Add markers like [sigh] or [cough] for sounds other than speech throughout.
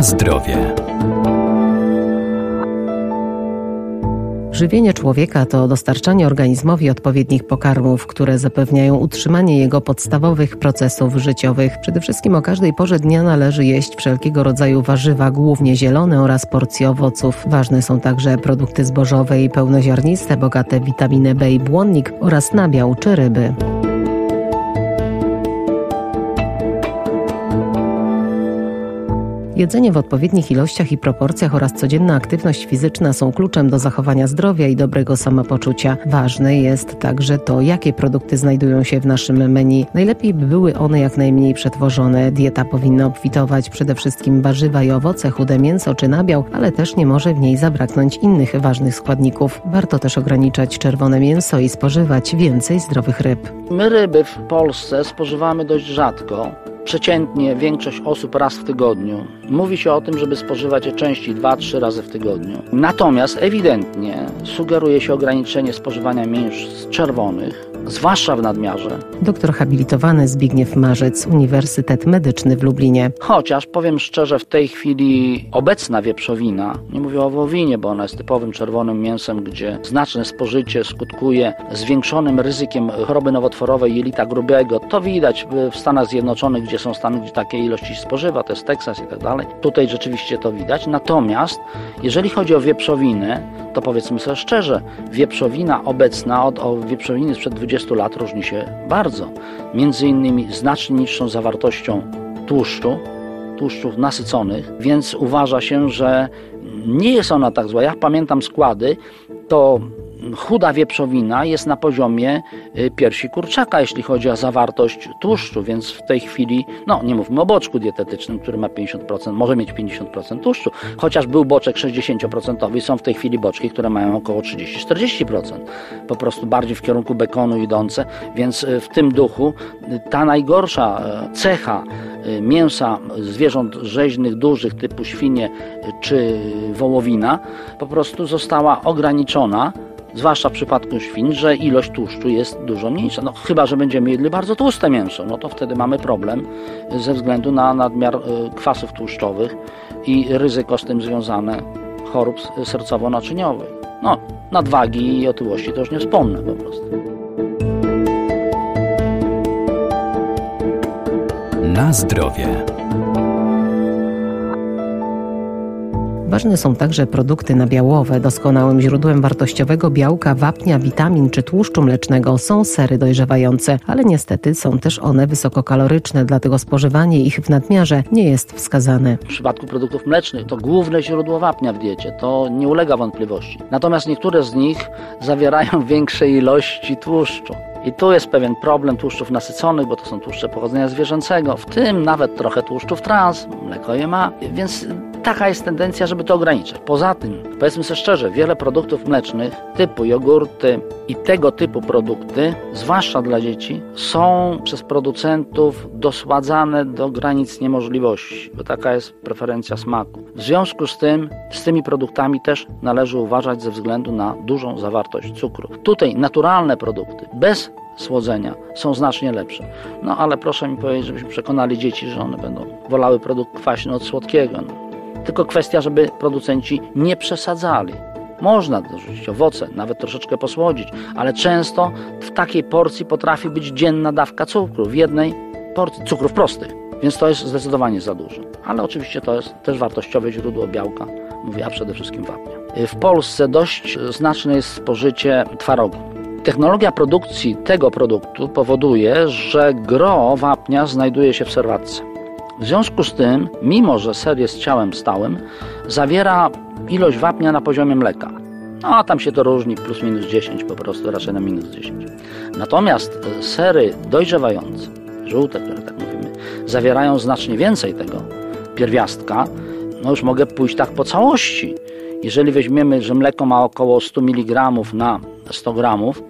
Zdrowie. Żywienie człowieka to dostarczanie organizmowi odpowiednich pokarmów, które zapewniają utrzymanie jego podstawowych procesów życiowych. Przede wszystkim o każdej porze dnia należy jeść wszelkiego rodzaju warzywa, głównie zielone oraz porcje owoców. Ważne są także produkty zbożowe i pełnoziarniste, bogate w witaminę B i błonnik oraz nabiał czy ryby. Jedzenie w odpowiednich ilościach i proporcjach oraz codzienna aktywność fizyczna są kluczem do zachowania zdrowia i dobrego samopoczucia. Ważne jest także to, jakie produkty znajdują się w naszym menu. Najlepiej by były one jak najmniej przetworzone. Dieta powinna obfitować przede wszystkim warzywa i owoce, chude mięso czy nabiał, ale też nie może w niej zabraknąć innych ważnych składników. Warto też ograniczać czerwone mięso i spożywać więcej zdrowych ryb. My ryby w Polsce spożywamy dość rzadko przeciętnie większość osób raz w tygodniu. Mówi się o tym, żeby spożywać je częściej 2-3 razy w tygodniu. Natomiast ewidentnie sugeruje się ograniczenie spożywania mięs czerwonych, zwłaszcza w nadmiarze. Doktor habilitowany Zbigniew Marzec, Uniwersytet Medyczny w Lublinie. Chociaż powiem szczerze, w tej chwili obecna wieprzowina, nie mówię o wołowinie, bo ona jest typowym czerwonym mięsem, gdzie znaczne spożycie skutkuje zwiększonym ryzykiem choroby nowotworowej jelita grubego. To widać w Stanach Zjednoczonych, gdzie są stany, gdzie takie ilości spożywa, to jest Teksas i tak dalej. Tutaj rzeczywiście to widać. Natomiast jeżeli chodzi o wieprzowinę, to powiedzmy sobie szczerze, wieprzowina obecna od, od wieprzowiny sprzed 20 lat różni się bardzo. Między innymi znacznie niższą zawartością tłuszczu, tłuszczów nasyconych, więc uważa się, że nie jest ona tak zła. Ja pamiętam składy, to chuda wieprzowina jest na poziomie y, piersi kurczaka, jeśli chodzi o zawartość tłuszczu, więc w tej chwili, no nie mówmy o boczku dietetycznym, który ma 50%, może mieć 50% tłuszczu, chociaż był boczek 60% są w tej chwili boczki, które mają około 30-40%, po prostu bardziej w kierunku bekonu idące, więc y, w tym duchu y, ta najgorsza cecha mięsa zwierząt rzeźnych, dużych typu świnie czy wołowina po prostu została ograniczona zwłaszcza w przypadku świń, że ilość tłuszczu jest dużo mniejsza. No, chyba, że będziemy jedli bardzo tłuste mięso, no to wtedy mamy problem ze względu na nadmiar y, kwasów tłuszczowych i ryzyko z tym związane chorób sercowo-naczyniowych. No, nadwagi i otyłości to już nie wspomnę po prostu. Na zdrowie. Ważne są także produkty nabiałowe. Doskonałym źródłem wartościowego białka, wapnia, witamin czy tłuszczu mlecznego są sery dojrzewające, ale niestety są też one wysokokaloryczne, dlatego spożywanie ich w nadmiarze nie jest wskazane. W przypadku produktów mlecznych to główne źródło wapnia w diecie, to nie ulega wątpliwości. Natomiast niektóre z nich zawierają [laughs] większe ilości tłuszczu. I tu jest pewien problem tłuszczów nasyconych, bo to są tłuszcze pochodzenia zwierzęcego, w tym nawet trochę tłuszczów trans, mleko je ma, więc taka jest tendencja, żeby to ograniczać. Poza tym, powiedzmy sobie szczerze, wiele produktów mlecznych typu jogurty i tego typu produkty, zwłaszcza dla dzieci, są przez producentów dosładzane do granic niemożliwości, bo taka jest preferencja smaku. W związku z tym, z tymi produktami też należy uważać ze względu na dużą zawartość cukru. Tutaj naturalne produkty bez słodzenia są znacznie lepsze. No ale proszę mi powiedzieć, żebyśmy przekonali dzieci, że one będą wolały produkt kwaśny od słodkiego. No. Tylko kwestia, żeby producenci nie przesadzali. Można dorzucić owoce, nawet troszeczkę posłodzić, ale często w takiej porcji potrafi być dzienna dawka cukru, w jednej porcji cukrów prostych. Więc to jest zdecydowanie za dużo. Ale oczywiście to jest też wartościowe źródło białka, mówię, a przede wszystkim wapnia. W Polsce dość znaczne jest spożycie twarogu. Technologia produkcji tego produktu powoduje, że gro wapnia znajduje się w serwatce. W związku z tym, mimo że ser jest ciałem stałym, zawiera ilość wapnia na poziomie mleka. No, a tam się to różni, plus minus 10 po prostu, raczej na minus 10. Natomiast e, sery dojrzewające, żółte, które tak mówimy, zawierają znacznie więcej tego pierwiastka. No już mogę pójść tak po całości. Jeżeli weźmiemy, że mleko ma około 100 mg na 100 gramów,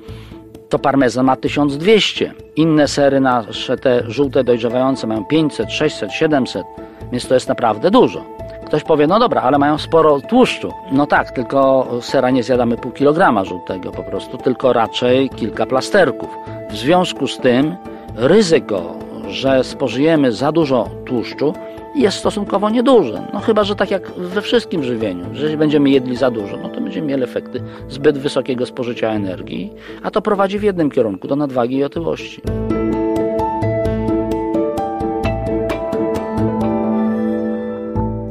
to parmezan ma 1200. Inne sery nasze te żółte dojrzewające mają 500, 600, 700, więc to jest naprawdę dużo. Ktoś powie, no dobra, ale mają sporo tłuszczu. No tak, tylko sera nie zjadamy pół kilograma żółtego po prostu, tylko raczej kilka plasterków. W związku z tym ryzyko, że spożyjemy za dużo tłuszczu jest stosunkowo nieduże. No chyba, że tak jak we wszystkim żywieniu, że jeśli będziemy jedli za dużo, no to będziemy mieli efekty zbyt wysokiego spożycia energii, a to prowadzi w jednym kierunku, do nadwagi i otyłości.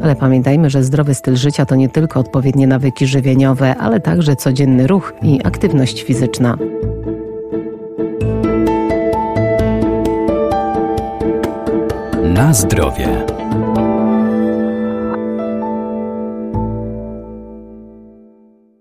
Ale pamiętajmy, że zdrowy styl życia to nie tylko odpowiednie nawyki żywieniowe, ale także codzienny ruch i aktywność fizyczna. Na zdrowie. Thank you.